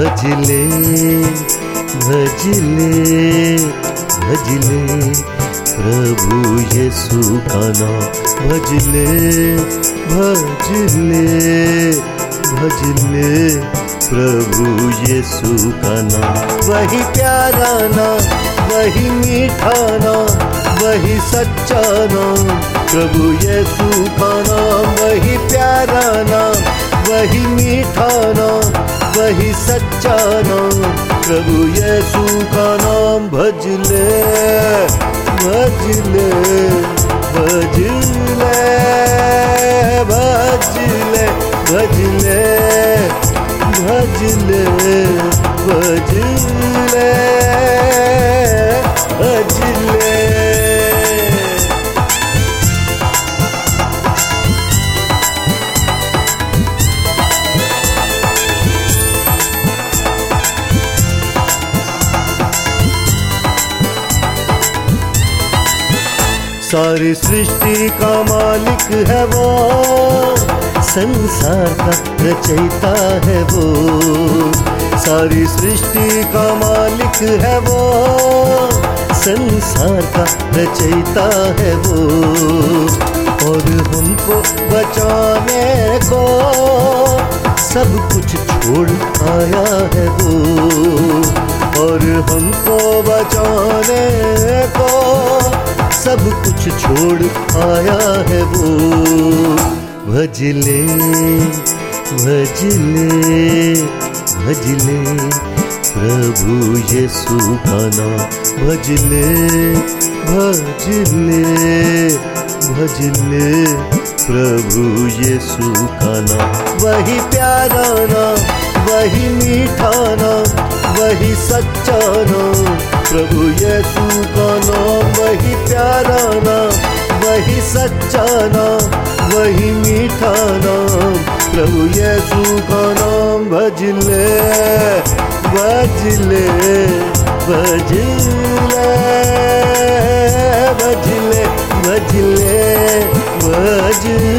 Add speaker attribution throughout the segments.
Speaker 1: भजले भजले भजले, प्रभु का नाम भजले भजले भजले, प्रभु का नाम वही प्यारा नाम वही मीठा नाम वही सच्चा नाम प्रभु का नाम वही प्यारा नाम वही मीठा नाम वही सच्चा नाम, प्रभु यीशु का नाम भज ले भज ले भज ले भज ले भज ले भज ले भज ले। सारी सृष्टि का मालिक है वो। संसार का रचयिता है वो। सारी सृष्टि का मालिक है वो। संसार का रचयिता है वो। और हमको बचाने को सब कुछ छोड़ आया है वो। और हमको बचाने को सब कुछ छोड़ आया है वो। भजले भजले भजले, प्रभु का नाम। भजले भजले भजले, प्रभु का नाम। वही प्यारा नाम, वही मीठा नाम, वही सच्चा नाम। प्रभु यीशु सच्चा नाम वही मीठा नाम प्रभु यीशु का नाम भजले भजले भजले भजले भजले भजले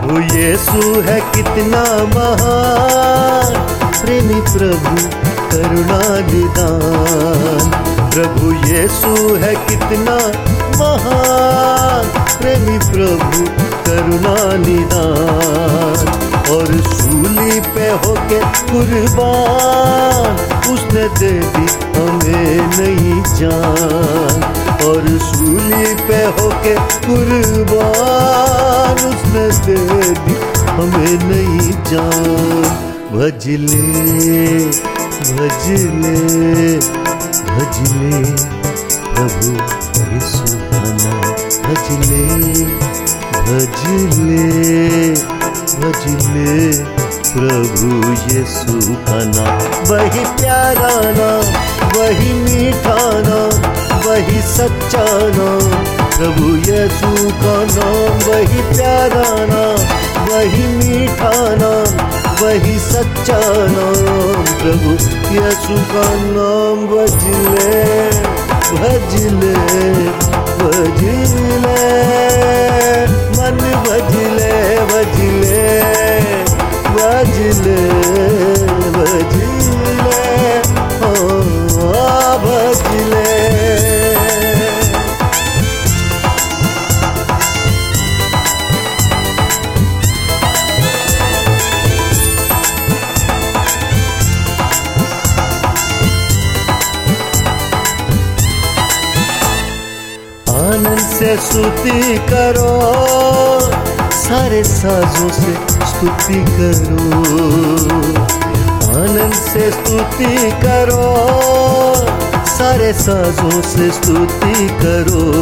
Speaker 1: प्रभु यीशु है कितना महान। प्रेमी प्रभु, करुणा निदान। प्रभु यीशु है कितना महान। प्रेमी प्रभु, करुणा निदान। और सूली पे होके कुर्बान, उसने दे दी हमें नहीं जान। और सूली पे होके कुर्बान से हमें नहीं जान। भजले भजले भजले प्रभु सुना भजले भजले भजले प्रभु ये सुहाना वही प्यारा ना वही मीठा ना वही सच्चा ना प्रभु यीशु का नाम, वही प्यारा नाम, वही मीठा नाम, वही सच्चा नाम। प्रभु यीशु का नाम भजले भजले भजले मन भजले भजले भजले स्तुति करो। सारे साजों से स्तुति करो। आनंद से स्तुति करो। सारे साजों से स्तुति करो।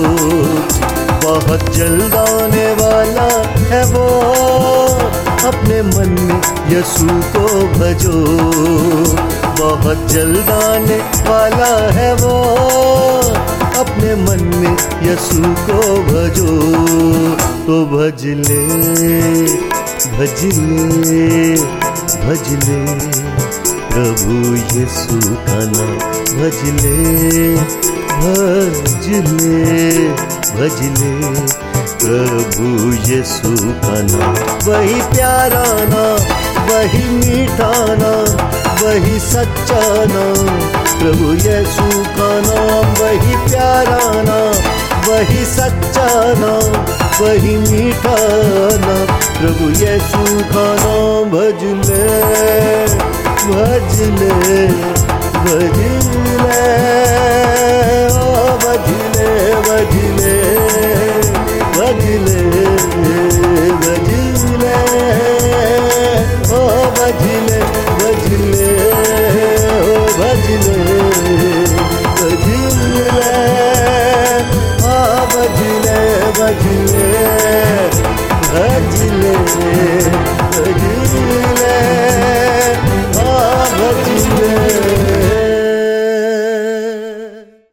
Speaker 1: बहुत जल्द आने वाला है वो। अपने मन में यीशु को भजो। बहुत जल्द आने वाला है वो। यसु को भजो तो भज ले भज ले भज ले। प्रभु यीशु का नाम भज ले भज ले भज ले। प्रभु यीशु का नाम, वही प्यारा नाम, वही मीठा नाम, वही सच्चा नाम। प्रभु यीशु का नाम, वही प्यारा नाम। वही सच्चा नाम वही मीठा नाम प्रभु यीशु का नाम भज ले भज Gadile, gadile, gadile, gadile